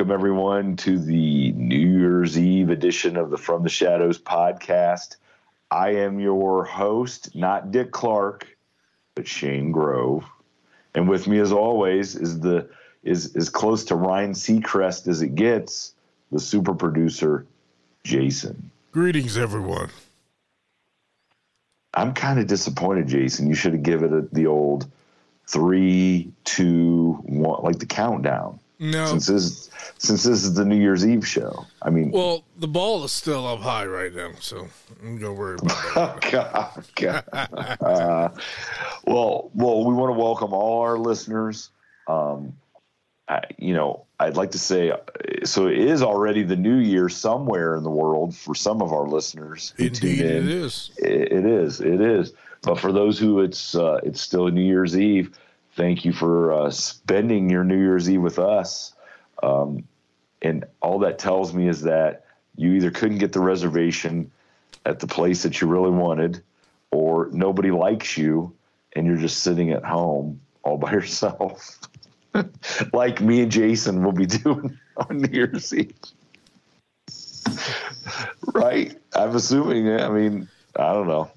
Welcome, everyone, to the New Year's Eve edition of the From the Shadows podcast. I am your host, not Dick Clark, but Shane Grove. And with me, as always, is the is as close to Ryan Seacrest as it gets, the super producer, Jason. Greetings, everyone. I'm kind of disappointed, Jason. You should have given it the old three, two, one, like the countdown. No, since this since this is the New Year's Eve show. I mean, well, the ball is still up high right now, so I'm gonna worry about that. God, God. uh, well, well, we want to welcome all our listeners. Um, I, you know, I'd like to say, so it is already the new year somewhere in the world for some of our listeners. who Indeed, it is. It, it is. It is. But for those who it's uh, it's still New Year's Eve, thank you for uh, spending your New Year's Eve with us. Um, and all that tells me is that you either couldn't get the reservation at the place that you really wanted, or nobody likes you, and you're just sitting at home all by yourself, like me and Jason will be doing on New Year's Eve. right? I'm assuming. I mean, I don't know.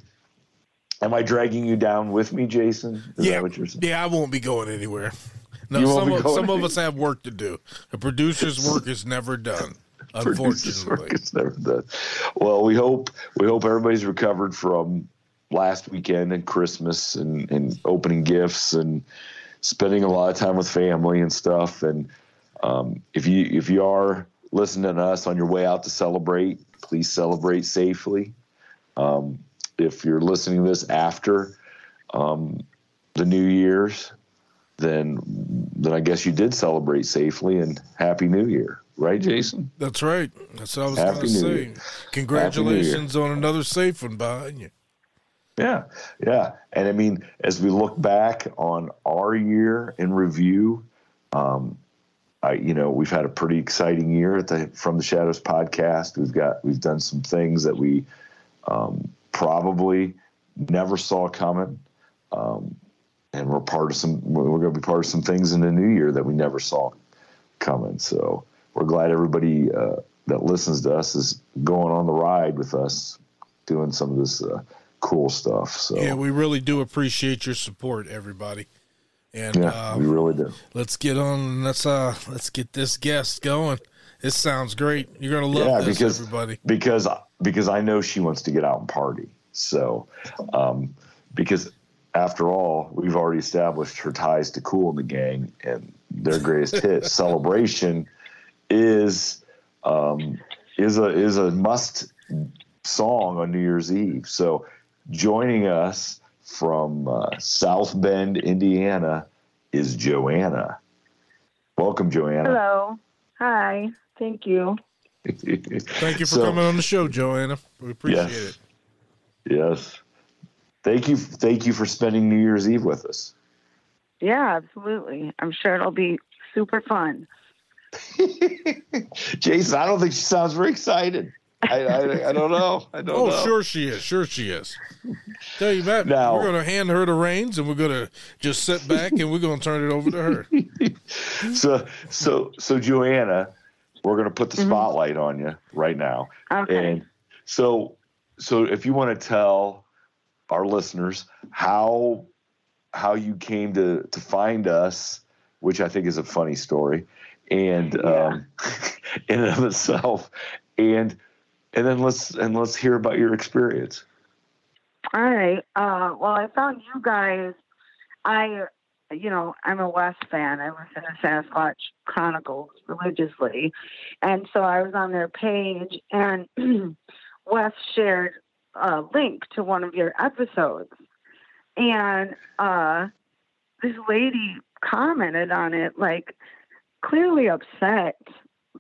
Am I dragging you down with me, Jason? Is yeah, that what you're saying? yeah, I won't be going anywhere. No, some of, some of us have work to do. A producer's work is never done, unfortunately. is never done. Well, we hope we hope everybody's recovered from last weekend and Christmas and, and opening gifts and spending a lot of time with family and stuff. And um, if you if you are listening to us on your way out to celebrate, please celebrate safely. Um, if you're listening to this after um, the New Year's, then then I guess you did celebrate safely and Happy New Year, right, Jason? That's right. That's what I was Happy going to New say. Year. Congratulations on another safe one behind you. Yeah, yeah. And I mean, as we look back on our year in review, um, I, you know, we've had a pretty exciting year at the From the Shadows podcast. We've got we've done some things that we um, probably never saw coming, um, and we're part of some. We're going to be part of some things in the new year that we never saw coming. So we're glad everybody uh, that listens to us is going on the ride with us, doing some of this uh, cool stuff. So Yeah, we really do appreciate your support, everybody. And yeah, uh, we really do. let's get on. Let's uh, let's get this guest going. This sounds great. You're gonna love yeah, this, because everybody. because because I know she wants to get out and party. So, um, because after all, we've already established her ties to Kool & the Gang, and their greatest hit, "Celebration," is um, is a is a must song on New Year's Eve. So, joining us from uh, South Bend, Indiana, is Joanna. Welcome, Joanna. Hello. Hi. Thank you. Thank you for So- coming on the show, Joanna. We appreciate Yes. it. Yes. thank you, thank you for spending New Year's Eve with us. Yeah, absolutely. I'm sure it'll be super fun. Jason, I don't think she sounds very excited. I, I, I don't know. I don't know. Oh, know. sure she is. Sure she is. Tell you that. Now- we're going to hand her the reins and we're going to just sit back and we're going to turn it over to her. So, so, so, Joanna, we're going to put the spotlight on you right now. Okay. And so, so if you want to tell our listeners how how you came to to find us, which I think is a funny story, and um, in and of itself, and and then let's and let's hear about your experience. All right. Uh, well, I found you guys. I, you know, I'm a Wes fan. I listen to Sasquatch Chronicles religiously, and so I was on their page, and Wes shared a link to one of your episodes, and uh, this lady commented on it, like clearly upset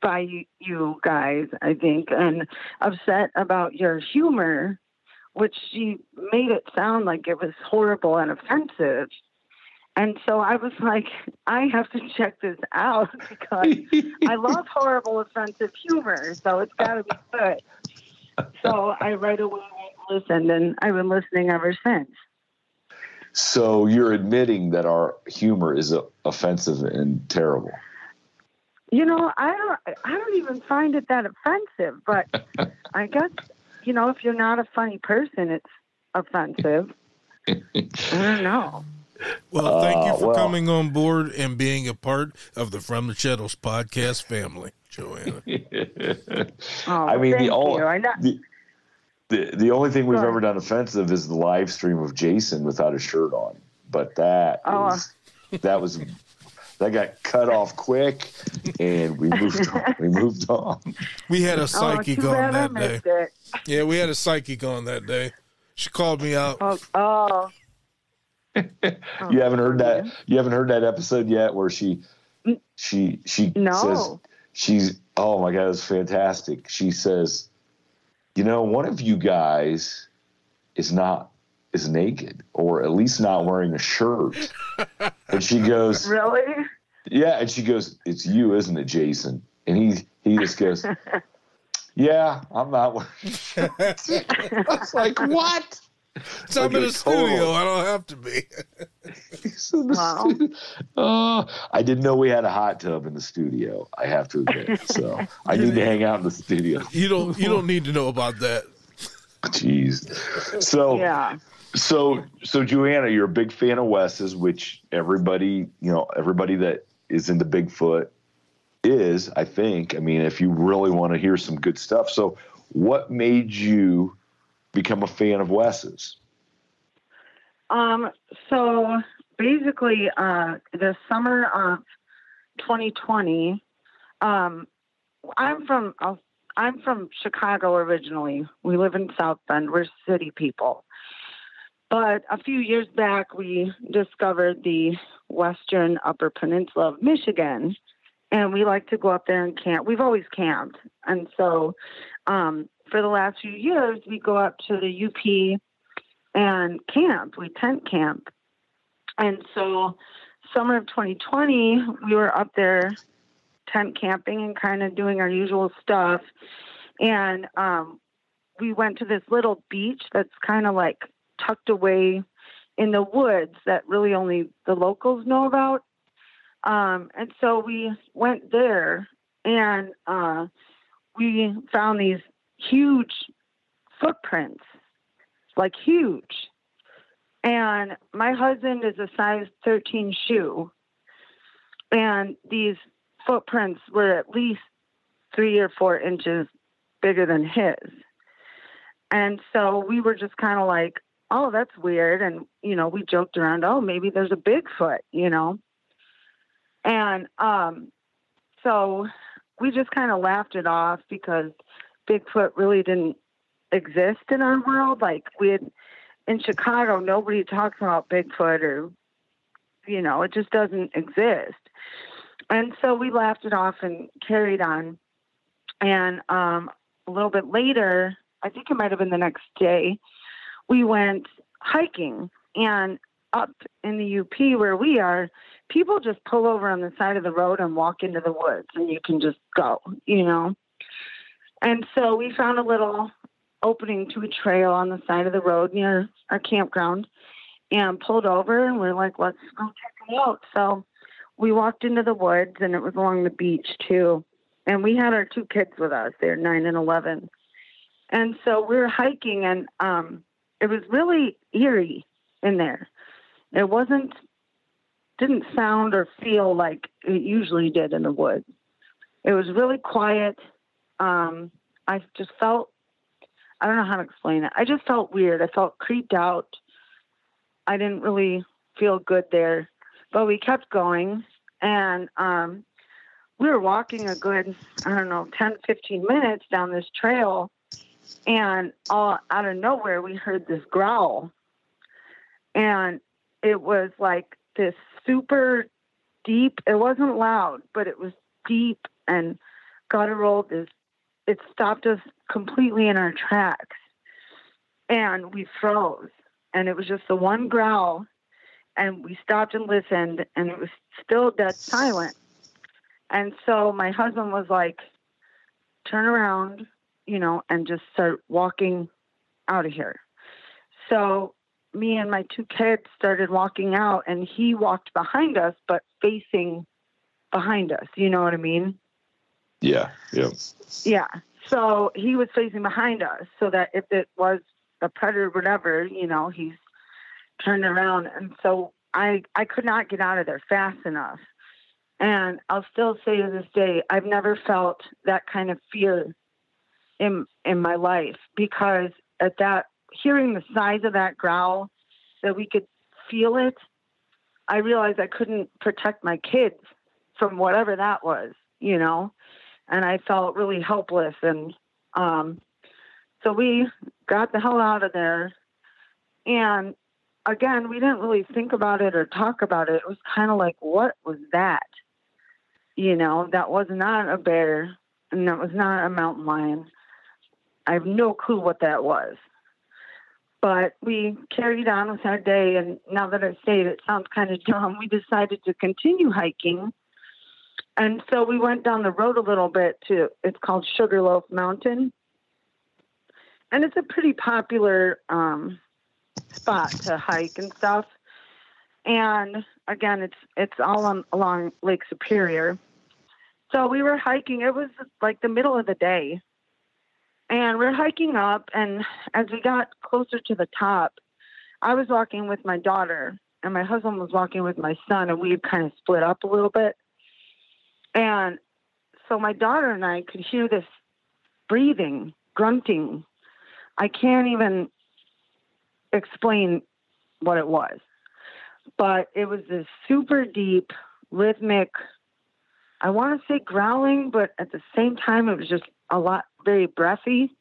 by you, you guys, I think, and upset about your humor which she made it sound like it was horrible and offensive. And so I was like, I have to check this out because I love horrible, offensive humor, so it's got to be good. So I right away listened, and I've been listening ever since. So you're admitting that our humor is uh, offensive and terrible. You know, I don't, I don't even find it that offensive, but I guess, you know, if you're not a funny person, it's offensive. I don't know. Well, thank you Uh, for well- coming on board and being a part of the From the Shadows podcast family, Joanna. Oh, I mean, the all. I know, the, the the only thing we've ever done offensive is the live stream of Jason without a shirt on. But that Oh. is- that was that got cut off quick, and we moved on. We moved on. We had a oh, psychic too on that day. it. Yeah, we had a psychic on that day. She called me out. Oh, oh. You haven't heard that. Oh, you haven't heard that episode yet, where she mm. she she No. says she's oh my god, it's fantastic. She says, you know, one of you guys is not is naked, or at least not wearing a shirt. and she goes, Really? yeah, and she goes, it's you, isn't it, Jason? And he he just goes, yeah, I'm not wearing. a shirt." I was like, what? So I'm in Okay, a studio. I don't have to be. He's Wow. studio. Oh, uh, I didn't know we had a hot tub in the studio. I have to admit. So I need to hang out in the studio. You don't. You don't need to know about that. Jeez. So Yeah. so so Joanna, you're a big fan of Wes's, which everybody you know everybody that is into Bigfoot is. I think. I mean, if you really want to hear some good stuff. So what made you become a fan of Wes's? Um, so basically, uh, the summer of 2020, um, I'm from uh, I'm from Chicago originally. We live in South Bend. We're city people. But a few years back, we discovered the western Upper Peninsula of Michigan, and we like to go up there and camp. We've always camped, and so um, for the last few years, we go up to the UP and camp. We tent camp. And so, summer of 2020, we were up there tent camping and kind of doing our usual stuff. And um, we went to this little beach that's kind of like tucked away in the woods that really only the locals know about. Um, and so we went there and uh, we found these huge footprints like huge. And my husband is a size 13 shoe. And these footprints were at least three or four inches bigger than his. And so we were just kind of like, oh, that's weird. And, you know, we joked around, oh, maybe there's a Bigfoot, you know? And um, so we just kind of laughed it off because Bigfoot really didn't exist in our world. Like we had in Chicago, nobody talks about Bigfoot or, you know, it just doesn't exist. And so we laughed it off and carried on. And um, a little bit later, I think it might have been the next day, we went hiking and up in the UP where we are, people just pull over on the side of the road and walk into the woods and you can just go, you know. And so we found a little opening to a trail on the side of the road near our campground and pulled over and we're like, let's go check it out. So we walked into the woods and it was along the beach too. And we had our two kids with us. They're nine and 11. And so we were hiking and um, it was really eerie in there. It wasn't, didn't sound or feel like it usually did in the woods. It was really quiet. Um, I just felt, I don't know how to explain it. I just felt weird. I felt creeped out. I didn't really feel good there. But we kept going and um, we were walking a good, I don't know, 10, 15 minutes down this trail. And all out of nowhere, we heard this growl. And it was like this super deep, it wasn't loud, but it was deep and guttural. This, it stopped us completely in our tracks. And we froze. And it was just the one growl. And we stopped and listened and it was still dead silent. And so my husband was like turn around you know and just start walking out of here. So me and my two kids started walking out and he walked behind us but facing behind us. You know what i mean yeah yeah yeah so he was facing behind us so that if it was a predator whatever you know he's turned around and so I I could not get out of there fast enough. And I'll still say to this day, I've never felt that kind of fear in in my life because at that hearing the size of that growl, that we could feel it, I realized I couldn't protect my kids from whatever that was, you know. And I felt really helpless and um so we got the hell out of there and again, we didn't really think about it or talk about it. It was kind of like, what was that? You know, that was not a bear and that was not a mountain lion. I have no clue what that was. But we carried on with our day, and now that I say it, it sounds kind of dumb. We decided to continue hiking. And so we went down the road a little bit to, it's called Sugarloaf Mountain. And it's a pretty popular um, spot to hike and stuff. And again, it's it's all on, along Lake Superior. So we were hiking. It was like the middle of the day, and we're hiking up. And as we got closer to the top, I was walking with my daughter, and my husband was walking with my son, and we kind of split up a little bit. And so my daughter and I could hear this breathing, grunting. I can't even explain what it was. But it was this super deep, rhythmic, I want to say growling, but at the same time, it was just a lot, very breathy.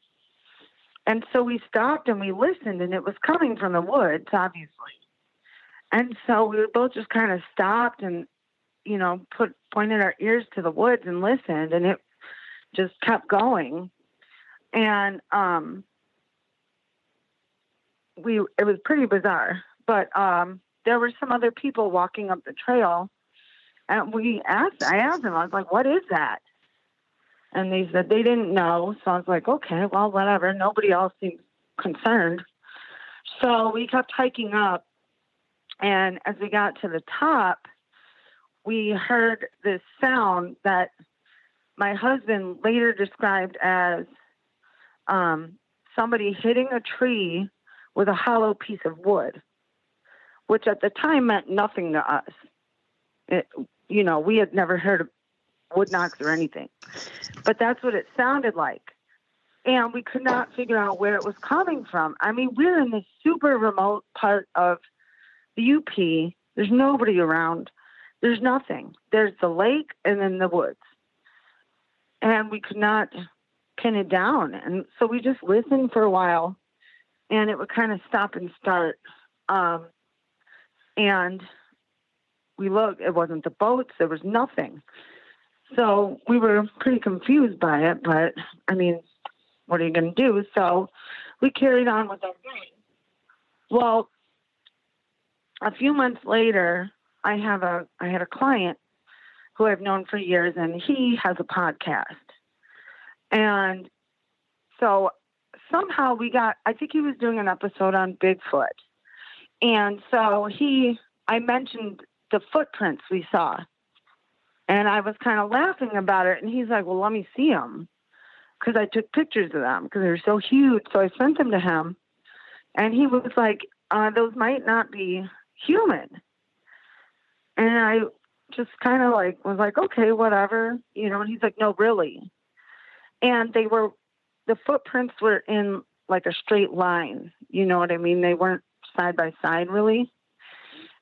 And so we stopped and we listened, and it was coming from the woods, obviously. And so we were both just kind of stopped and, you know, put pointed our ears to the woods and listened, and it just kept going. And um, we it was pretty bizarre. But um, there were some other people walking up the trail, and we asked. I asked them. I was like, "What is that?" And they said they didn't know. So I was like, "Okay, well, whatever." Nobody else seemed concerned. So we kept hiking up, and as we got to the top, we heard this sound that my husband later described as um, somebody hitting a tree with a hollow piece of wood, which at the time meant nothing to us. It, you know, we had never heard of wood knocks or anything, but that's what it sounded like. And we could not figure out where it was coming from. I mean, we're in this super remote part of the UP. There's nobody around. There's nothing. There's the lake and then the woods. And we could not pin it down. And so we just listened for a while and it would kind of stop and start. Um, and we looked, it wasn't the boats, there was nothing. So we were pretty confused by it, but I mean, what are you going to do? So we carried on with our day. Well, a few months later, I have a I had a client who I've known for years, and he has a podcast. And so somehow we got, I think he was doing an episode on Bigfoot. And so he, I mentioned the footprints we saw. And I was kind of laughing about it. And he's like, well, let me see them. Because I took pictures of them because they're so huge. So I sent them to him. And he was like, uh, those might not be human. And I just kind of like was like, okay, whatever, you know. And he's like, no, really. And they were, the footprints were in like a straight line. You know what I mean? They weren't side by side really.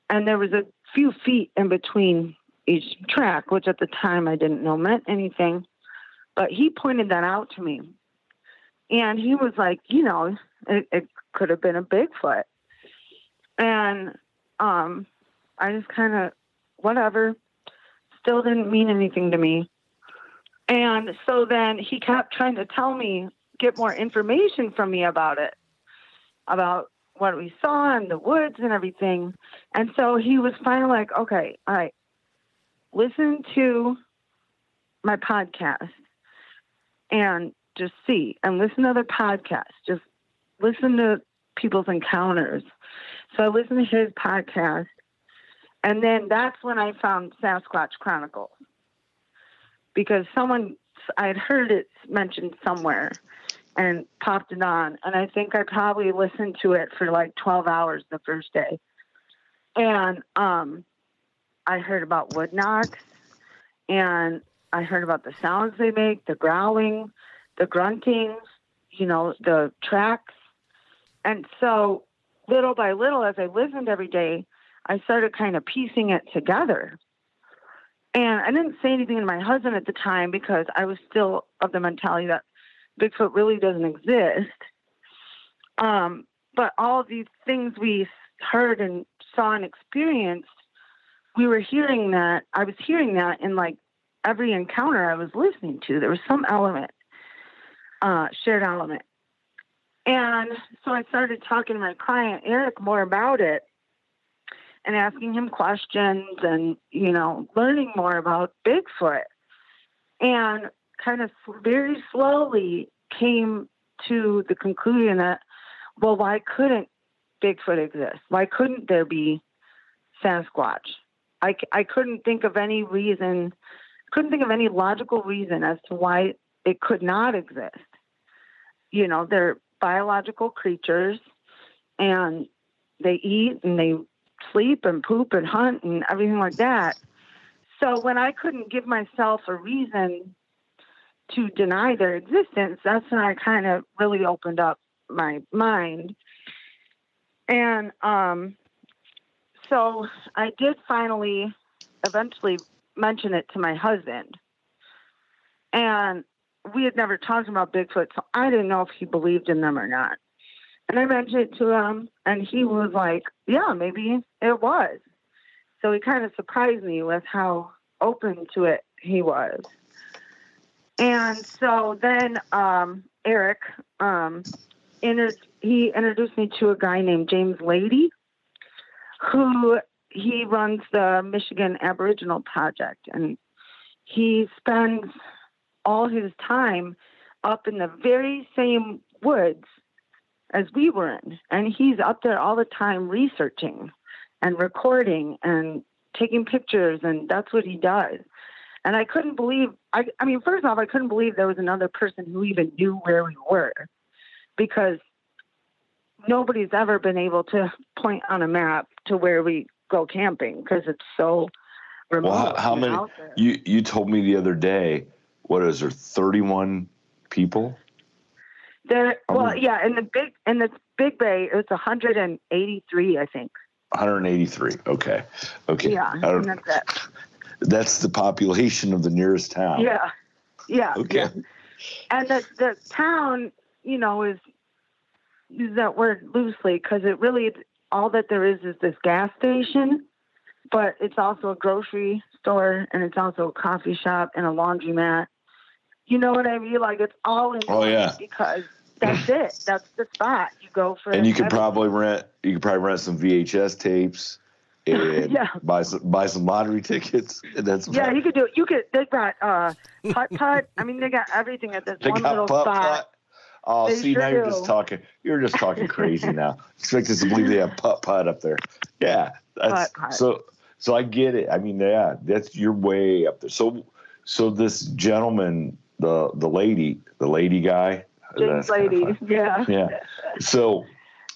And there was a few feet in between each track, which at the time I didn't know meant anything. But he pointed that out to me. And he was like, you know, it, it could have been a Bigfoot. And um, I just kind of, whatever, still didn't mean anything to me. And so then he kept trying to tell me, get more information from me about it, about what we saw in the woods and everything. And so he was finally like, okay, all right, listen to my podcast and just see and listen to other podcasts. Just listen to people's encounters. So I listened to his podcast and then that's when I found Sasquatch Chronicles because someone I had heard it mentioned somewhere and popped it on. And I think I probably listened to it for like 12 hours the first day. And um, I heard about wood knocks and I heard about the sounds they make, the growling, the grunting, you know, the tracks. And so little by little, as I listened every day, I started kind of piecing it together. And I didn't say anything to my husband at the time because I was still of the mentality that Bigfoot really doesn't exist. Um, but all these things we heard and saw and experienced, we were hearing that. I was hearing that in like every encounter I was listening to. There was some element, uh, shared element. And so I started talking to my client, Eric, more about it and asking him questions and, you know, learning more about Bigfoot. And kind of very slowly came to the conclusion that, well, why couldn't Bigfoot exist? Why couldn't there be Sasquatch? I, I couldn't think of any reason, couldn't think of any logical reason as to why it could not exist. You know, they're biological creatures and they eat and they sleep and poop and hunt and everything like that. So when I couldn't give myself a reason to deny their existence, that's when I kind of really opened up my mind. And um, so I did finally, eventually mention it to my husband. And we had never talked about Bigfoot, so I didn't know if he believed in them or not. And I mentioned it to him, and he was like, Yeah, maybe it was. So he kind of surprised me with how open to it he was. And so then um, Eric, um, inter- he introduced me to a guy named James Lady, who he runs the Michigan Aboriginal Project, and he spends all his time up in the very same woods as we were in. And he's up there all the time researching and recording and taking pictures, and that's what he does. And I couldn't believe, I, I mean, first off, I couldn't believe there was another person who even knew where we were because nobody's ever been able to point on a map to where we go camping because it's so remote. Well, how, how many? You you told me the other day. What is there? Thirty one people. There, well, yeah, in the big in the Big Bay, it was 183, I think. 183. Okay. Okay. Yeah, that's it. That's the population of the nearest town. Yeah. Yeah. Okay. Yeah. And the the town, you know, is use that word loosely because it really all that there is is this gas station, but it's also a grocery store and it's also a coffee shop and a laundromat you know what I mean? Like it's all in. Oh yeah. Because that's it. That's the spot you go for. And you could probably rent. You could probably rent some VHS tapes. and Yeah. buy some buy some lottery tickets. And that's Yeah, about- you could do it. You could. They got uh, putt putt. I mean, they got everything at this They one got little putt spot. putt. Oh, They see sure now you're do. just talking. You're just talking crazy now. Expect us to believe they have putt putt up there. Yeah, that's Putt-putt. so. So I get it. I mean, yeah, that's you're way up there. So, so this gentleman, the the lady, the lady guy, kinda Lady. Yeah. yeah. So,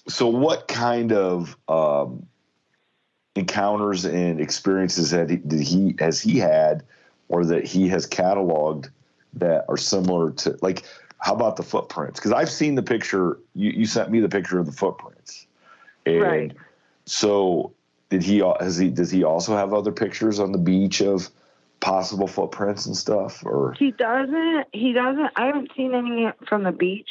so what kind of um, encounters and experiences that he, did he has he had, or that he has cataloged that are similar to like? How about the footprints? Because I've seen the picture. You, you sent me the picture of the footprints, and Right. so did he? Has he? Does he also have other pictures on the beach of possible footprints and stuff? Or He doesn't. He doesn't. I haven't seen any from the beach.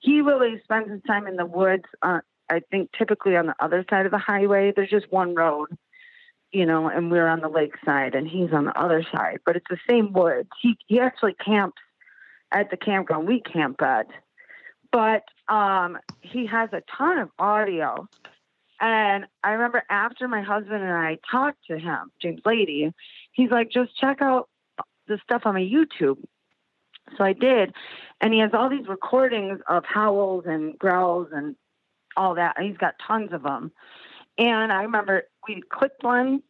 He really spends his time in the woods. Uh, I think typically on the other side of the highway. There's just one road, you know, and we're on the lake side, and he's on the other side. But it's the same woods. He he actually camps at the campground we camp at. But um, he has a ton of audio. And I remember after my husband and I talked to him, James Lady, he's like, just check out the stuff on my YouTube. So I did. And he has all these recordings of howls and growls and all that. He's got tons of them. And I remember we clicked one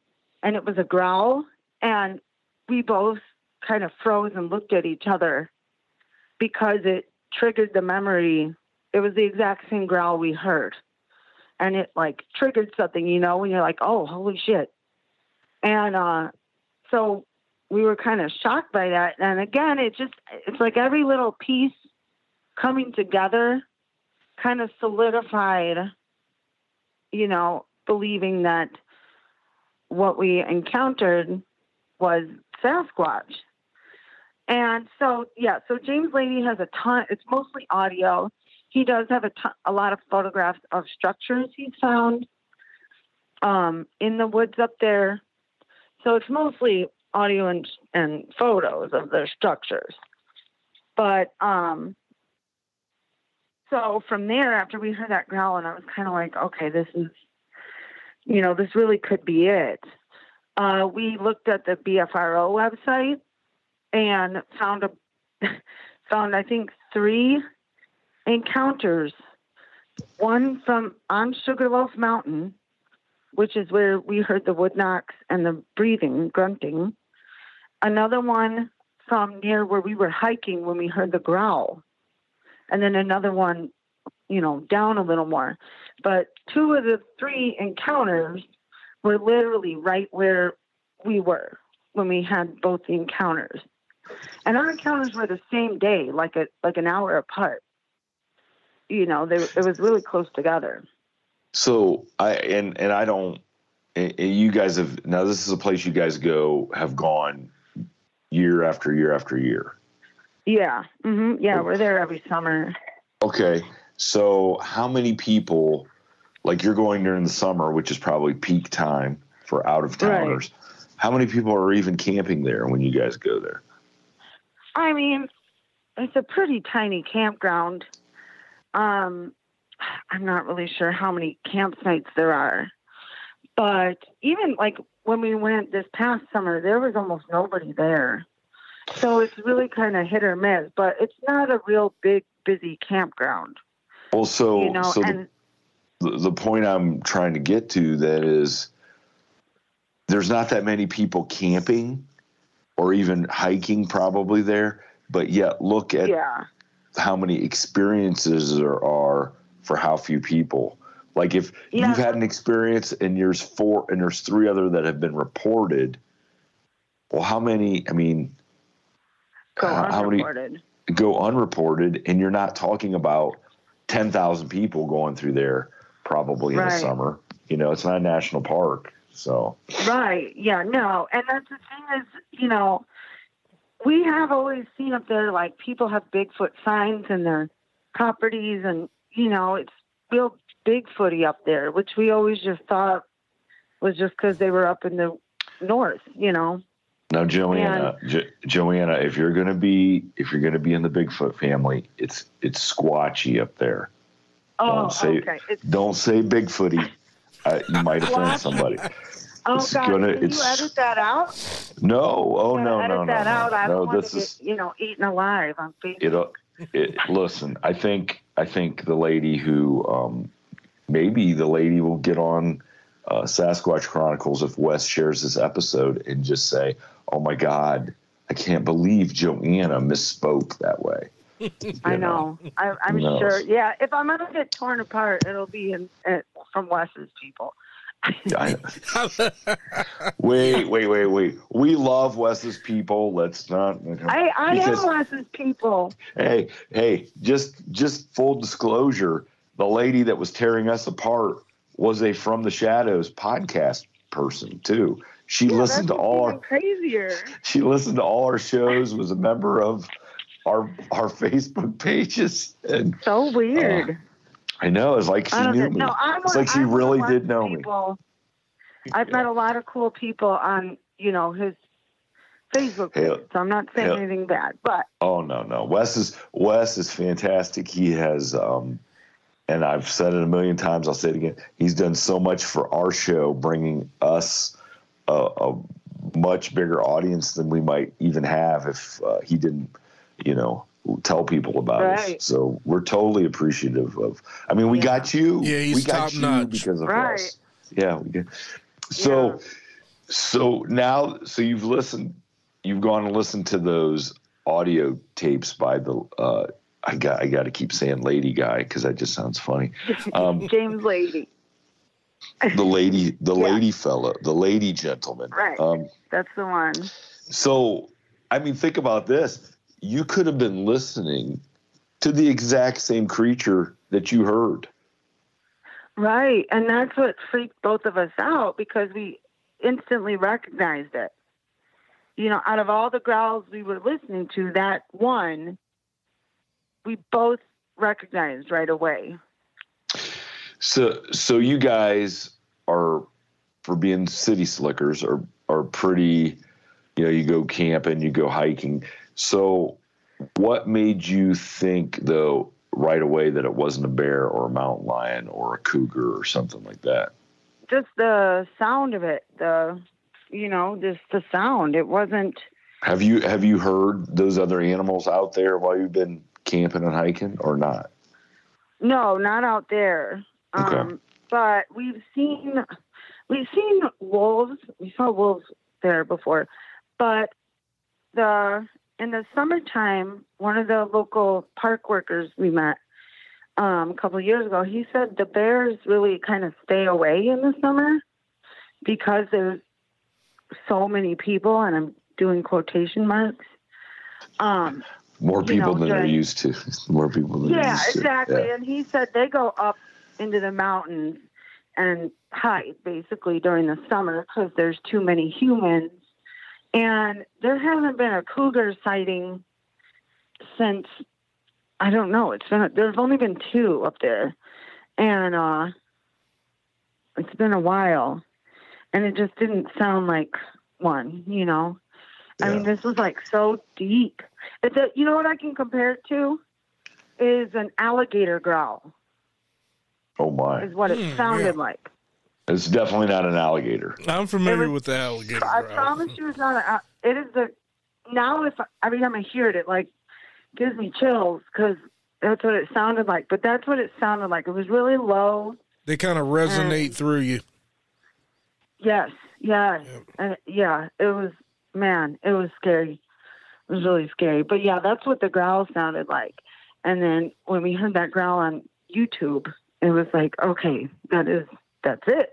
and it was a growl. And we both kind of froze and looked at each other because it triggered the memory. It was the exact same growl we heard. And it like triggered something, you know, when you're like, oh, holy shit. And uh, so we were kind of shocked by that. And again, it just, it's like every little piece coming together kind of solidified, you know, believing that what we encountered was Sasquatch. And so, yeah, so James Lady has a ton, it's mostly audio. He does have a, a lot of photographs of structures he's found um, in the woods up there. So it's mostly audio and, and photos of their structures. But um, so from there, after we heard that growl, and I was kind of like, okay, this is, you know, this really could be it. Uh, we looked at the BFRO website and found a found I think three encounters. One from on Sugarloaf Mountain, which is where we heard the wood knocks and the breathing, grunting. Another one from near where we were hiking when we heard the growl. And then another one, you know, down a little more. But two of the three encounters were literally right where we were when we had both the encounters. And our encounters were the same day, like a like an hour apart. You know, they it was really close together. So I and and I don't. And you guys have now. This is a place you guys go have gone year after year after year. Yeah, hmm yeah, we're there every summer. Okay, so how many people? Like you're going during the summer, which is probably peak time for out of towners. How many people are even camping there when you guys go there? I mean, it's a pretty tiny campground. Um, I'm not really sure how many campsites there are, but even like when we went this past summer, there was almost nobody there. So it's really kind of hit or miss, but it's not a real big, busy campground, Well, so you know. so the, and the the point I'm trying to get to that is there's not that many people camping or even hiking probably there, but yet look at yeah, how many experiences there are for how few people. Like if Yeah. you've had an experience and there's four and there's three other that have been reported, well, how many? I mean, go how- how many- unreported. go unreported, and you're not talking about ten thousand people going through there probably in the summer. You know, it's not a national park, so Right. Yeah. No. And that's the thing is, you know, we have always seen up there like people have Bigfoot signs in their properties, and you know, it's real Bigfooty up there, which we always just thought was just because they were up in the north. You know. Now, Joanna, jo- Joanna, if you're gonna be if you're gonna be in the Bigfoot family, it's it's squatchy up there. Oh, Don't say- okay. It's, Don't say Bigfooty. I, you might offend somebody. Oh It's God! gonna- Can you edit that out? No, oh no, edit no, no, that no. out. I no, don't this is get you know eaten alive on Facebook. it. Listen, I think I think the lady who um, maybe the lady will get on uh, Sasquatch Chronicles if Wes shares this episode and just say, "Oh my God, I can't believe Joanna misspoke that way." I you know. I, I'm sure. Yeah. If I'm gonna get torn apart, it'll be in, in from Wes's people. Wait, wait, wait, wait. We love Wes's people. Let's not. I I because- am Wes's people. hey hey just just full disclosure the lady that was tearing us apart was a from the shadows podcast person too she Yeah, listened to all our crazier. she listened to all our shows was a member of our our facebook pages and So weird. I know it's like she knew me No, I'm it's like she really did know me people. I've met a lot of cool people on you know his Facebook Hey, page, so I'm not saying hey. anything bad, but Oh no, no. Wes is Wes is fantastic. He has um and I've said it a million times, I'll say it again. He's done so much for our show, bringing us a, a much bigger audience than we might even have if uh, he didn't, you know, tell people about Right. us. So we're totally appreciative of. I mean, we Yeah. got you. Yeah, he's we got top you notch. because of Right. us. Yeah, we did. So, Yeah. so now, so you've listened, you've gone and listened to those audio tapes by the. Uh, I got, I got to keep saying lady guy because that just sounds funny. Um, James Lady. the lady, the Yeah. lady fella, the lady gentleman. Right. Um, That's the one. so, I mean, think about this. You could have been listening to the exact same creature that you heard. Right. And that's what freaked both of us out because we instantly recognized it. You know, out of all the growls we were listening to, that one we both recognized right away. So, so you guys are, for being city slickers, are are pretty. You know, you go camping, you go hiking. So, what made you think though right away that it wasn't a bear or a mountain lion or a cougar or something like that? Just the sound of it, the you know, just the sound. It wasn't Have you have you heard those other animals out there while you've been camping and hiking or not? No, not out there. Okay. Um, but we've seen we've seen wolves. We saw wolves there before, but the in the summertime, one of the local park workers we met um, a couple of years ago, he said the bears really kind of stay away in the summer because there's so many people, and I'm doing quotation marks. Um, More people know, than they're used to. More people than yeah, used to. exactly. Yeah. And he said they go up into the mountains and hide basically during the summer because there's too many humans. And there hasn't been a cougar sighting since I don't know. It's been there's only been two up there, and uh, it's been a while, and it just didn't sound like one. You know, I mean, this was like so deep. It's a, you know what I can compare it to is an alligator growl. Oh my! Is what it Hmm, sounded yeah. like. It's definitely not an alligator. I'm familiar was- with the alligator. I growl. promise you, it's not. A, it is the now. If every time I hear it, it like gives me chills because that's what it sounded like. But that's what it sounded like. It was really low. They kind of resonate through you. Yes, yes, and yeah. It was man. It was scary. It was really scary. But yeah, that's what the growl sounded like. And then when we heard that growl on YouTube, it was like, okay, that is that's it.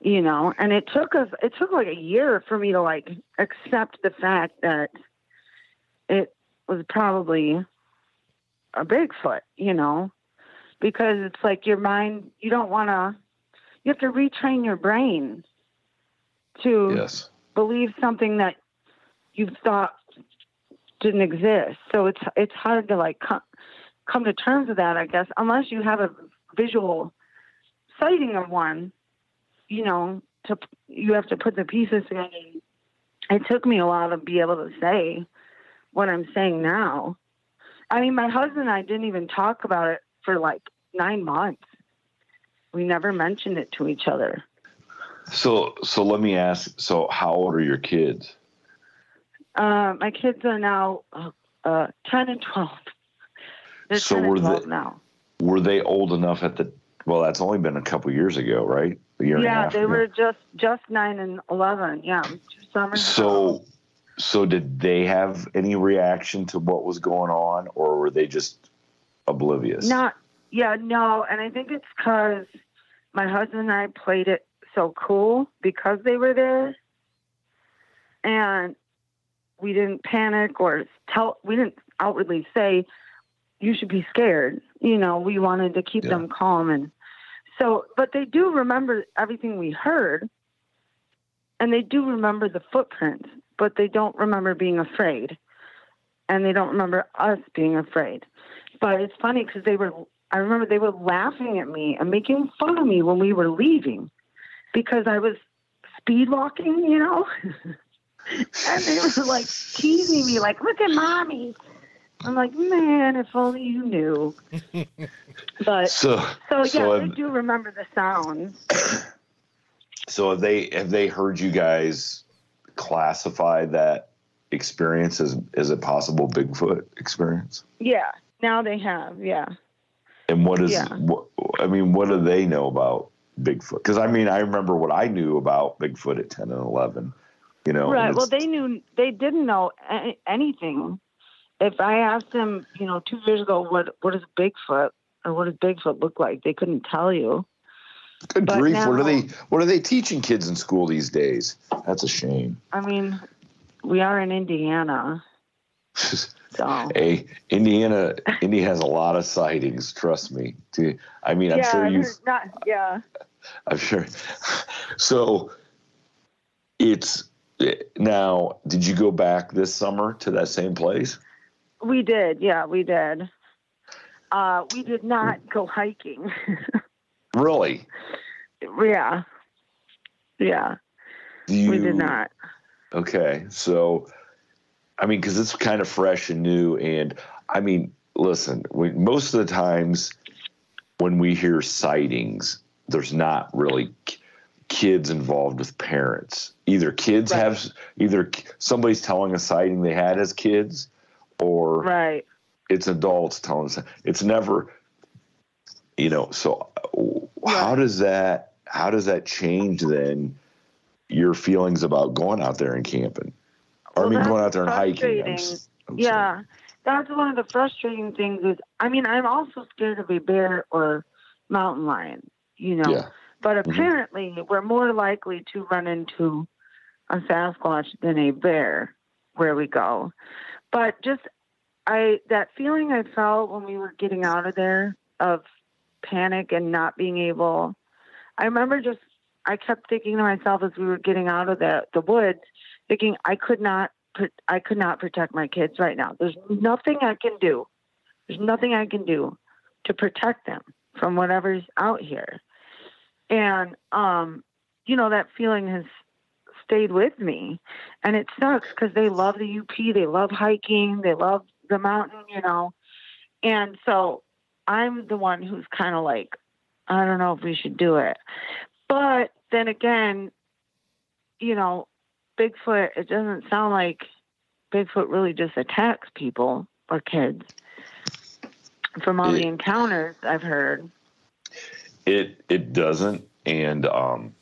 You know, and it took us it took like a year for me to like accept the fact that it was probably a Bigfoot, you know, because it's like your mind you don't want to you have to retrain your brain to Yes. believe something that you thought didn't exist. So it's it's hard to like come come to terms with that, I guess, unless you have a visual sighting of one. You know, to you have to put the pieces together. It took me a while to be able to say what I'm saying now. I mean, my husband and I didn't even talk about it for like nine months. we never mentioned it to each other. So so let me ask. So how old are your kids? Uh, my kids are now uh, uh, ten and twelve. They're So 10 and were 12 the- now. Were they old enough at the? Well, that's only been a couple years ago, right? A year and a Yeah, they ago. were just just nine and eleven. Yeah, two summers. ago. So, so did they have any reaction to what was going on, or were they just oblivious? Not, yeah, no, and I think it's because my husband and I played it so cool because they were there, and we didn't panic or tell. We didn't outwardly say you should be scared. You know, we wanted to keep Yeah. them calm and so. But they do remember everything we heard, and they do remember the footprints, but they don't remember being afraid, and they don't remember us being afraid. But it's funny because they were, I remember they were laughing at me and making fun of me when we were leaving because I was speed walking, you know? and they were like teasing me, like, look at mommy. I'm like, man, if only you knew. but So, so, yeah, so have, do remember the sounds. so have they have they heard you guys classify that experience as as a possible Bigfoot experience? Yeah, now they have, yeah. And what is Yeah. what, I mean, what do they know about Bigfoot? Because I mean, I remember what I knew about Bigfoot at ten and eleven. You know, right. Well, they knew they didn't know a- anything. If I asked them, you know, two years ago, what what is Bigfoot or what does Bigfoot look like, they couldn't tell you. Good but grief! what are they? What are they teaching kids in school these days? That's a shame. I mean, we are in Indiana, so hey, Indiana, Indy has a lot of sightings. Trust me. I mean, I'm yeah, sure you. there's not. Yeah, I'm sure. So it's eh, now. Did you go back this summer to that same place? We did. Yeah, we did. Uh, we did not go hiking. Really? yeah, yeah, you, we did not. Okay, so I mean, because it's kind of fresh and new, and I mean, listen, we, most of the times when we hear sightings, there's not really k- kids involved with parents. Either kids Right. have, either somebody's telling a sighting they had as kids, or Right. it's adults telling us. It's never, you know. So, uh, how does that? How does that change then? Your feelings about going out there and camping, or I mean, going out there and hiking. I'm I'm Yeah, that's one of the frustrating things. Is I mean, I'm also scared of a bear or mountain lion. You know. Yeah. but apparently we're more likely to run into a Sasquatch than a bear where we go. But just I that feeling I felt when we were getting out of there of panic and not being able. I remember just I kept thinking to myself as we were getting out of the the woods, thinking I could not I could not protect my kids right now. There's nothing I can do. There's nothing I can do to protect them from whatever's out here. And um, you know, that feeling has stayed with me. And it sucks because they love the UP, they love hiking, they love the mountain, you know. And so I'm the one who's kind of like, I don't know if we should do it. But then again, you know, Bigfoot, it doesn't sound like Bigfoot really just attacks people or kids. From all the encounters I've heard. It it doesn't, and um,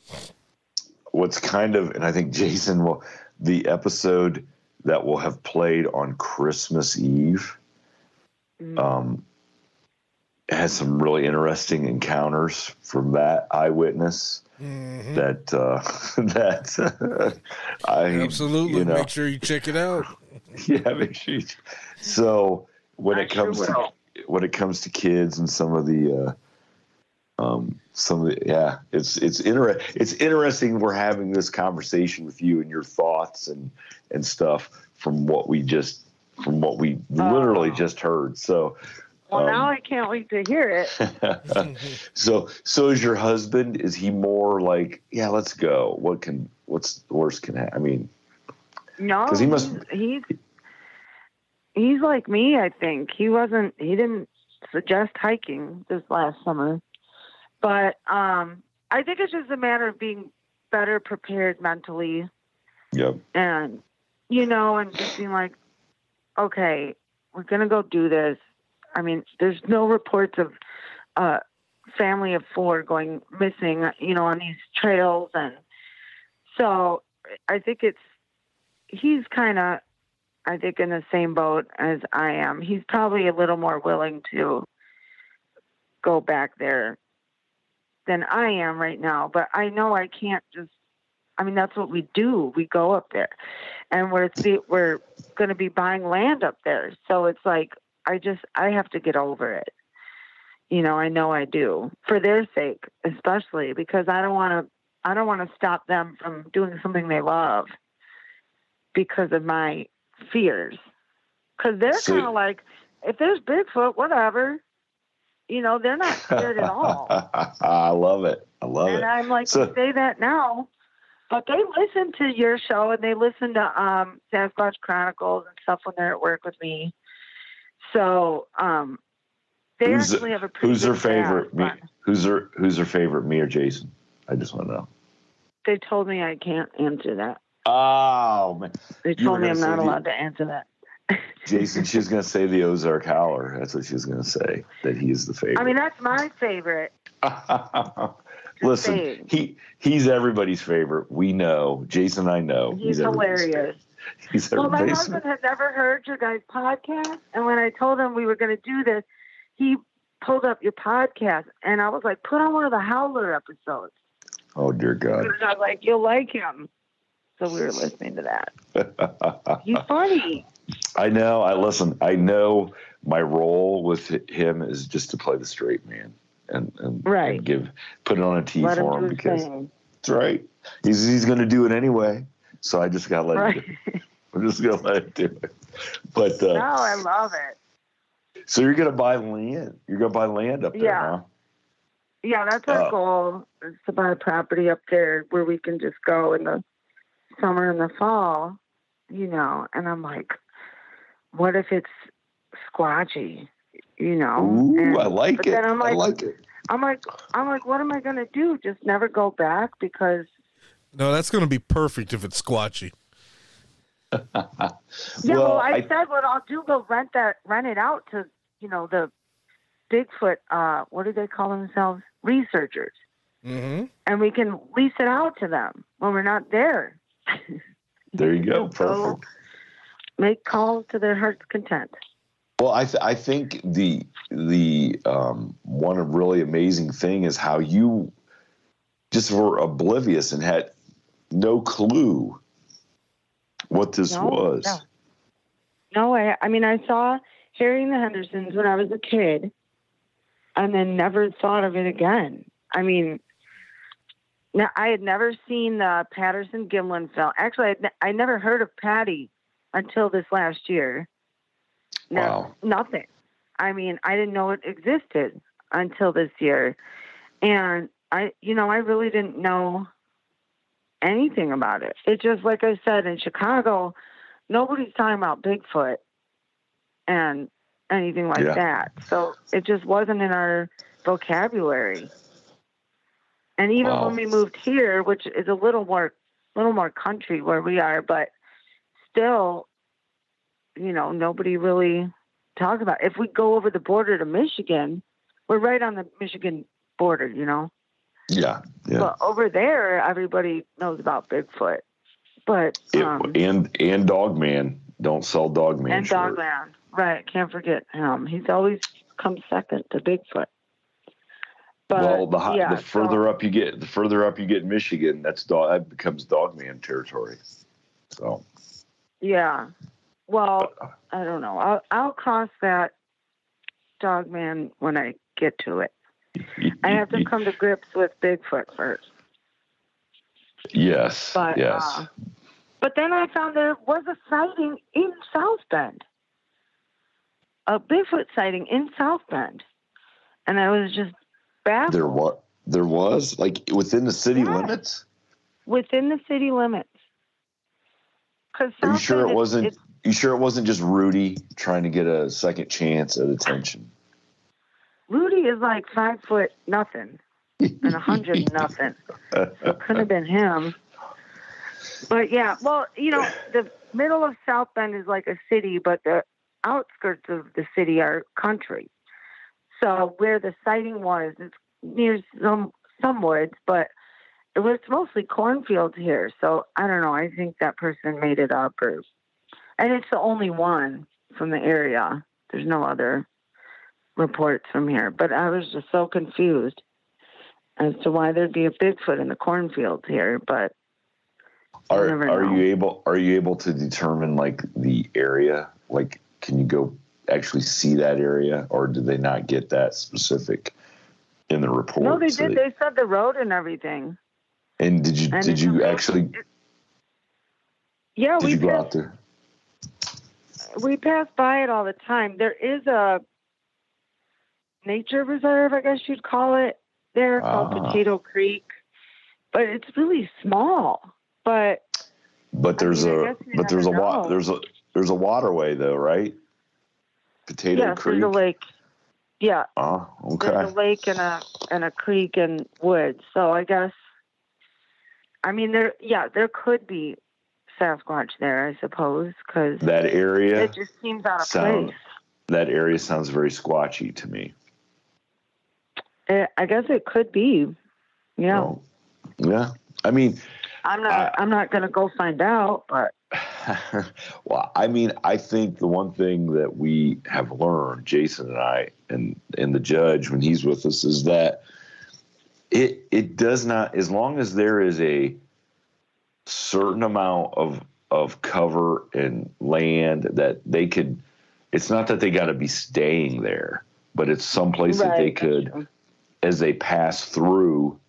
what's kind of, and I think Jason will, the episode that will have played on Christmas Eve, Mm. um, has some really interesting encounters from that eyewitness. Mhm. That uh, that I Absolutely. you know, Make sure you check it out. yeah, make sure. You, so when I it comes sure to when it comes to kids and some of the uh, um, some of the yeah, it's it's inter- it's interesting. We're having this conversation with you and your thoughts and and stuff from what we just from what we literally Oh. just heard. So Well, um, now I can't wait to hear it. so so is your husband? Is he more like yeah, let's go? What can what's the worst can happen? I mean, no, because he must- He's, he's he's like me. I think he wasn't. He didn't suggest hiking this last summer, But um, I think it's just a matter of being better prepared mentally Yep. and you know, and just being like, okay, we're gonna go do this. I mean, there's no reports of uh family of four going missing, you know, on these trails and so I think it's he's kinda I think in the same boat as I am. He's probably a little more willing to go back there than I am right now, but I know I can't just I mean, that's what we do. We go up there, and we're we're going to be buying land up there. So it's like I just I have to get over it. You know, I know I do for their sake, especially because I don't want to. I don't want to stop them from doing something they love because of my fears. Because they're So- kind of like, if there's Bigfoot, whatever. You know, they're not scared at all. I love it. I love And it. And I'm like, So- say that now, but they listen to your show and they listen to um, Sasquatch Chronicles and stuff when they're at work with me. So um, they Who's- actually have a pretty Who's their favorite? Me, who's their Who's their favorite? Me or Jason? I just want to know. They told me I can't answer that. Oh man, They told me I'm not the- allowed to answer that. Jason. she was gonna say the Ozark Howler. That's what she was gonna say. That he is the favorite. I mean, that's my favorite. Listen, saying. he he's everybody's favorite. We know. Jason, I know. He's, everybody's hilarious. He's Well, my husband had never heard your guys' podcast, and when I told him we were going to do this, he pulled up your podcast, and I was like, "Put on one of the Howler episodes." Oh dear God. Because I was like, "You'll like him," so we were listening to that. He's funny. I know. I listen. I know my role with him is just to play the straight man and and, Right. and give put it on a tee Let for do him because thing. that's right. He's he's going to do it anyway. So I just got to let Right. him. Do it. I'm just going to let him do it. But uh, no, I love it. so you're going to buy land. You're going to buy land up there, Yeah. huh? Yeah, that's our Oh. goal is to buy a property up there where we can just go in the summer and the fall, you know. And I'm like, what if it's squatchy, you know? Ooh, And- I like but it. then I'm I like, like it. I'm like, I'm like, what am I gonna do? Just never go back because No, that's going to be perfect if it's squatchy. yeah. Well, Well, I, I- said what I'll do. Go rent that, rent it out to you know the Bigfoot. Uh, what do they call themselves? Researchers. Mm-hmm. and we can lease it out to them when we're not there. There you go. So, Perfect. Make calls to their heart's content. Well, I th- I think the the um, one really amazing thing is how you just were oblivious and had no clue what this No, was. no. No, I, I mean, I saw Harry and the Hendersons when I was a kid, and then never thought of it again. I mean, now I had never seen the Patterson Gimlin film. Actually, ne- I never heard of Patty until this last year. No, Wow. nothing. I mean, I didn't know it existed until this year, and I, you know, I really didn't know anything about it. It just, like I said, in Chicago, nobody's talking about Bigfoot and anything like Yeah. that. So it just wasn't in our vocabulary. And even Wow. when we moved here, which is a little more, little more country where we are, but still, you know, nobody really talks about. It. If we go over the border to Michigan, we're right on the Michigan border, you know. Yeah, yeah. But over there, everybody knows about Bigfoot. But It- um, and and Dogman don't sell Dogman. and shirt. Dogman, right? Can't forget him. He's always come second to Bigfoot. But well, the, hi- yeah, the further so, up you get, the further up you get in Michigan, that's dog. That becomes Dogman territory. So yeah. Well, I don't know. I'll I'll cross that Dogman when I get to it. I have to come to grips with Bigfoot first. Yes, But yes. uh, but then I found there was a sighting in South Bend, a Bigfoot sighting in South Bend, and I was just baffled. there what there was like within the city Yeah. limits. within the city limits. Because Are you sure it wasn't? you sure it wasn't just Rudy trying to get a second chance at attention? Rudy is like five foot nothing. and a hundred nothing. So it couldn't have been him. But yeah, well, you know, the middle of South Bend is like a city, but the outskirts of the city are country. So where the sighting was, it's near some some woods, but it was mostly cornfields here. So I don't know. I think that person made it up, or and it's the only one from the area. There's no other reports from here. But I was just so confused as to why there'd be a Bigfoot in the cornfields here. But Are are know. you able are you able to determine like the area? Like, can you go actually see that area, or did they not get that specific in the report? no, they So did. They said the road and everything. And did you And did you actually Yeah, did we you go out there? we pass by it all the time. There is a nature reserve, I guess you'd call it, there called Ah. Potato Creek, but it's really small. But But I there's mean, I a guess you but there's a wa- there's a there's a waterway though, right? Potato yes, Creek. there's a lake. Yeah, Oh, there's okay. a lake and a and a creek and woods. So I guess, I mean, there, yeah, there could be Sasquatch there, I suppose, because That area it just seems out of sound- place. that area sounds very squatchy to me. Eh, I guess it could be. Yeah, Well, yeah. I mean, I'm not. I- I'm not gonna go find out, but well, I mean, I think the one thing that we have learned, Jason and I, and and the judge when he's with us, is that it it does not, as long as there is a certain amount of of cover and land that they could. It's not that they got to be staying there, but it's someplace that they could, as they pass through,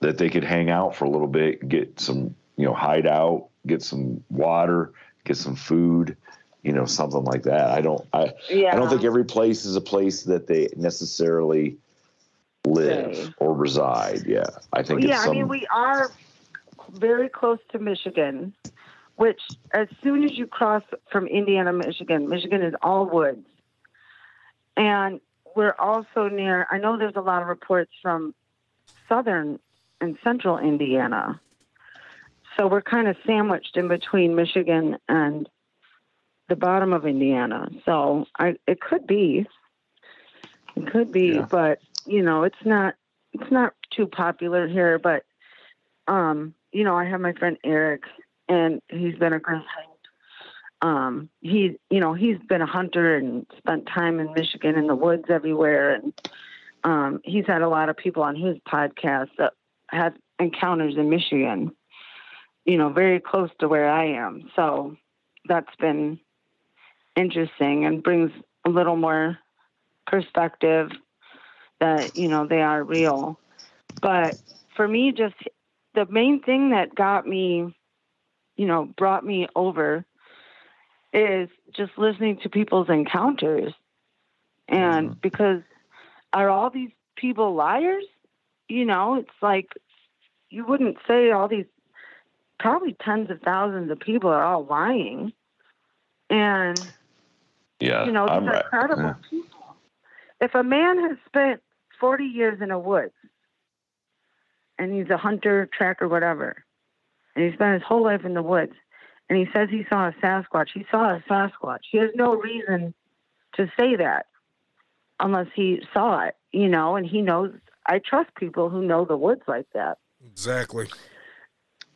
that they could hang out for a little bit, get some, you know, hide out, get some water, get some food, you know, something like that. I don't, I, Yeah. I don't think every place is a place that they necessarily live or reside. Yeah, I think yeah, it's some. I mean, we are very close to Michigan, which as soon as you cross from Indiana, Michigan, Michigan is all woods. And we're also near, I know there's a lot of reports from southern and central Indiana. So we're kind of sandwiched in between Michigan and the bottom of Indiana. So I, it could be, it could be, Yeah. but you know, it's not, it's not too popular here, but um, you know, I have my friend Eric, and he's been a great help. Um, he, you know, he's been a hunter and spent time in Michigan in the woods everywhere, and um, he's had a lot of people on his podcast that had encounters in Michigan. You know, very close to where I am, so that's been interesting and brings a little more perspective that you know they are real. But for me, just the main thing that got me, you know, brought me over is just listening to people's encounters. And mm-hmm. because are all these people liars? You know, it's like you wouldn't say all these probably tens of thousands of people are all lying. And yeah, you know, these I'm are right. credible Yeah. people. If a man has spent 40 years in a woods and he's a hunter, tracker, whatever, and he spent his whole life in the woods and he says he saw a Sasquatch, he saw a Sasquatch. He has no reason to say that unless he saw it, you know, and he knows. I trust people who know the woods like that. Exactly.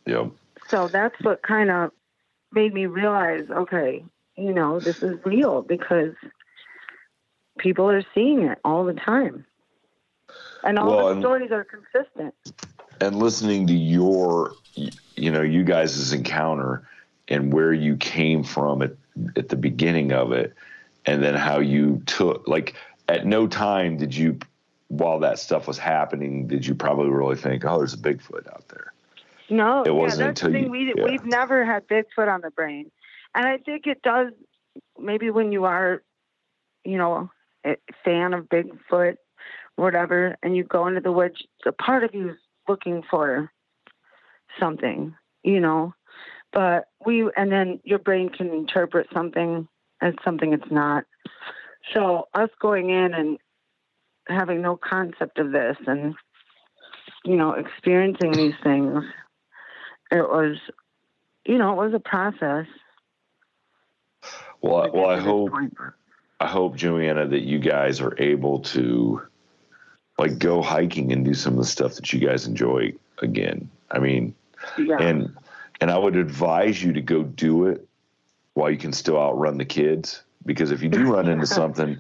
Yep. So that's what kind of made me realize, okay, you know, this is real because people are seeing it all the time. And all Well, the and- stories are consistent. and listening to your you know you guys' encounter and where you came from at, at the beginning of it and then how you took like at no time did you while that stuff was happening did you probably really think oh there's a bigfoot out there No, It wasn't yeah, that's until the thing. you- we yeah. we've never had Bigfoot on the brain, and I think it does. Maybe when you are, you know, a fan of Bigfoot, whatever, and you go into the woods, a part of you is looking for something, you know. But we, and then your brain can interpret something as something it's not. So us going in and having no concept of this and you know experiencing these things it was you know it was a process Well, I- well, I hope point. I hope Joanna that you guys are able to like go hiking and do some of the stuff that you guys enjoy again. I mean, yeah and and I would advise you to go do it while you can still outrun the kids because if you do run into something,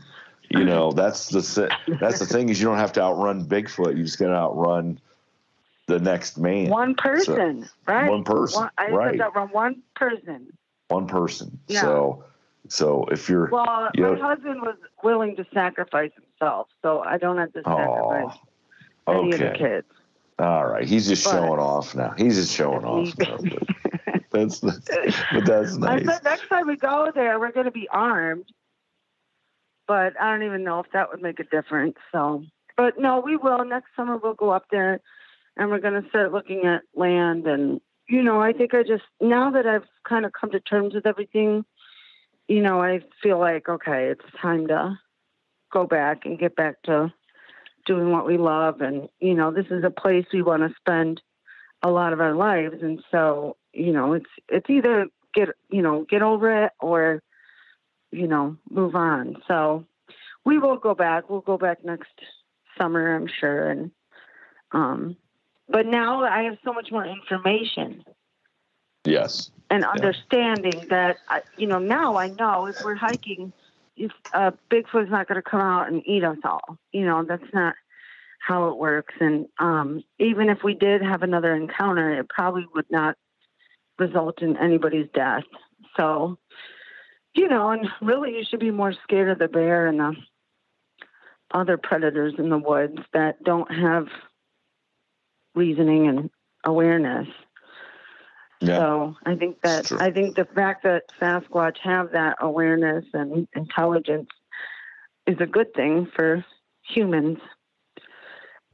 you know that's the that's the thing is you don't have to outrun Bigfoot. You just got to outrun the next man. one person right one person, One- i right. from one person one person. Yeah. So so if you're well you my know- husband was willing to sacrifice himself so i don't have to sacrifice oh, any of the kids All right, he's just But- showing off now. He's just showing off. Now, but that's the, but that's I said next time we go there, we're going to be armed. But I don't even know if that would make a difference. So, but no, we will. Next summer, we'll go up there and we're going to start looking at land. And, you know, I think I just, now that I've kind of come to terms with everything, you know, I feel like, okay, it's time to go back and get back to doing what we love. And, you know, this is a place we want to spend a lot of our lives. And so, you know, it's, it's either get, you know, get over it or, you know, move on. So we will go back. We'll go back next summer, I'm sure. And, um, but now I have so much more information yes. and understanding that, I, you know, now I know if we're hiking, if uh, Bigfoot's not going to come out and eat us all. You know, that's not how it works. And um, even if we did have another encounter, it probably would not result in anybody's death. So, you know, and really, you should be more scared of the bear and the other predators in the woods that don't have reasoning and awareness. Yeah. So I think that. I think the fact that Sasquatch have that awareness and intelligence is a good thing for humans.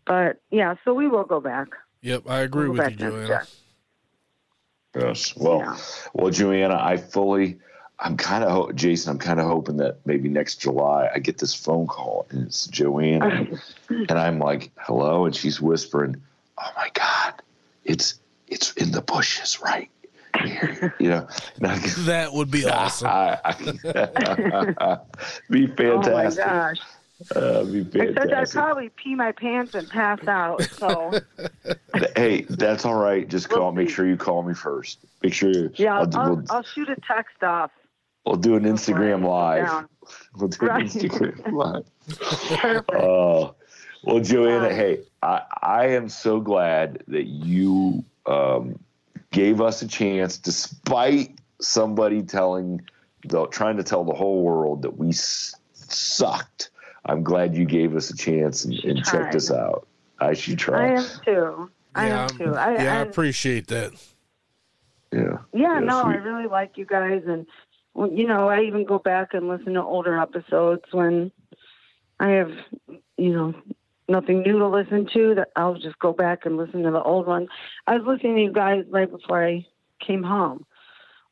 But yeah, so we will go back. Yep, I agree We'll with you, back next Joanna. Yes. Well, Yeah. well, Joanna, I fully, I'm kind of, ho- Jason, I'm kind of hoping that maybe next July I get this phone call and it's Joanna, and I'm like, hello, and she's whispering, oh my God, it's it's in the bushes right here, you know. And I, That would be awesome. I, I, be fantastic. Oh my gosh! Uh, be Except I'd probably pee my pants and pass out. So hey, that's all right. Just call. We'll Make see. sure you call me first. Make sure. You, yeah, I'll, I'll, we'll, I'll shoot a text off. we'll do an I Instagram sit live. down. We'll do an Instagram live. Perfect. Oh, well, Joanna, Wow. hey, I, I am so glad that you um, gave us a chance, despite somebody telling, the, trying to tell the whole world that we s- sucked. I'm glad you gave us a chance and, and checked us out. I should try. I am too. I yeah, am too. I, yeah, I and- appreciate that. yeah. Yeah, Yes, no, we- I really like you guys, and you know, I even go back and listen to older episodes when I have, you know, nothing new to listen to. That I'll just go back and listen to the old ones. I was listening to you guys right before I came home,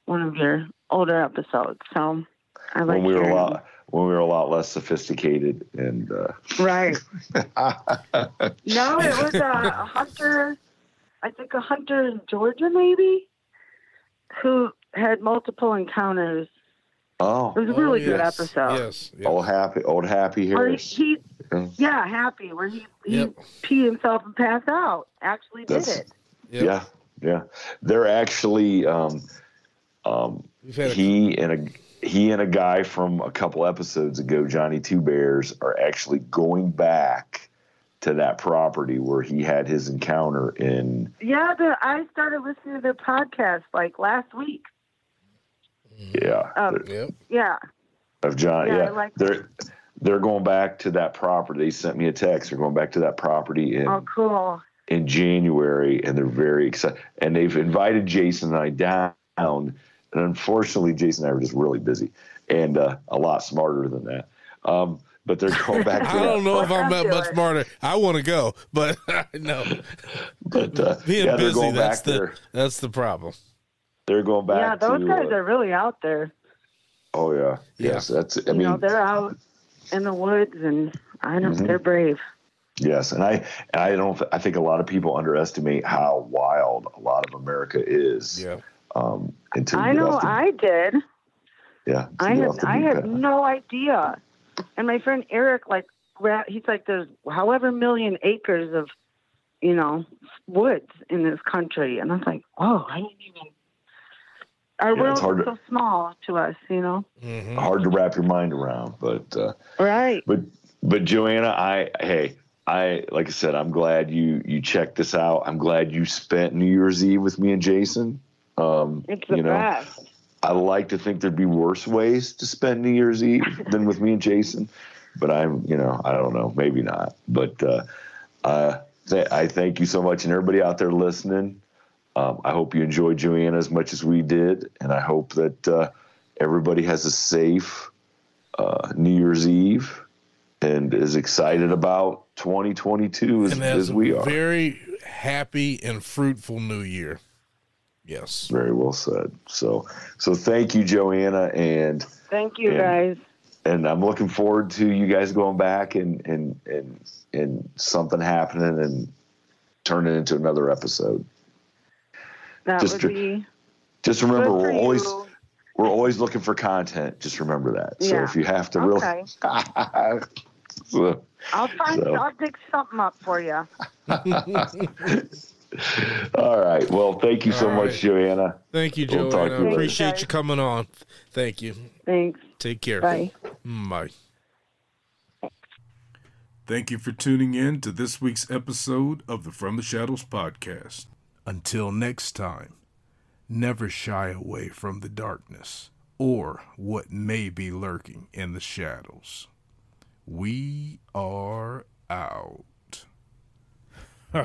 one of your older episodes. So I like When we were a hearing lot, when we were a lot less sophisticated, and uh, right. No, it was a hunter. I think a hunter in Georgia, maybe, who had multiple encounters. oh, It was a really Oh, good episode. Yes. yep. old happy, old happy Where he, he Yeah. yeah, happy, where he, he Yep. peed himself and passed out. Actually did That's- it. Yep. Yeah, yeah. They're actually um, um, We've a, he and a he and a guy from a couple episodes ago, Johnny Two Bears, are actually going back to that property where he had his encounter in. Yeah, the, I started listening to their podcast like last week. Yeah, Um, yep. Yeah. of John. yeah, Yeah, I like they're they're going back to that property. They sent me a text. They're going back to that property in Oh, cool. in January, and they're very excited. And they've invited Jason and I down. And unfortunately, Jason and I were just really busy and uh, a lot smarter than that. Um, but they're going back to I don't know if I'm that much smarter. I want to go, but no. But uh, Being yeah, busy, that's the there. that's the problem. They're going back yeah, those to. guys uh, are really out there. oh yeah, Yeah. yes. That's. I you mean, know, they're out in the woods and I know they're brave. Yes, and I and I don't. I think a lot of people underestimate how wild a lot of America is. Yeah. Um, until you I know off the- I did. yeah. I had I beat had path. no idea. And my friend Eric, like, he's like, there's however million acres of, you know, woods in this country, and I was like, oh, I didn't even. Our Yeah, world it's hard is to- so small to us, you know. hmm hard to wrap your mind around, but uh, Right. but but Joanna, I hey. I like I said, I'm glad you you checked this out. I'm glad you spent New Year's Eve with me and Jason. Um, It's the you know, best. I like to think there'd be worse ways to spend New Year's Eve than with me and Jason, but I'm, you know, I don't know, maybe not. But uh, uh, th- I thank you so much, and everybody out there listening. Um, I hope you enjoyed Joanna as much as we did, and I hope that uh, everybody has a safe uh, New Year's Eve and is excited about 2022 as, And as that's we a are. very happy and fruitful new year. Yes. Very well said. So, so thank you, Joanna, and. Thank you, Yeah. guys. and I'm looking forward to you guys going back and and and and something happening and turning into another episode. That Just would be Just remember, we're always you. we're always looking for content. Just remember that. So Yeah. if you have to Okay. really, so, I'll find. So- I'll dig something up for you. all right. Well, thank you so All much, right. Joanna. Thank you, We'll Joanna. to you. Appreciate Thanks, you coming on. Thank you. Thanks. Take care. Bye. Mm, Bye. Thank you for tuning in to this week's episode of the From the Shadows podcast. Until next time, never shy away from the darkness or what may be lurking in the shadows. We are out.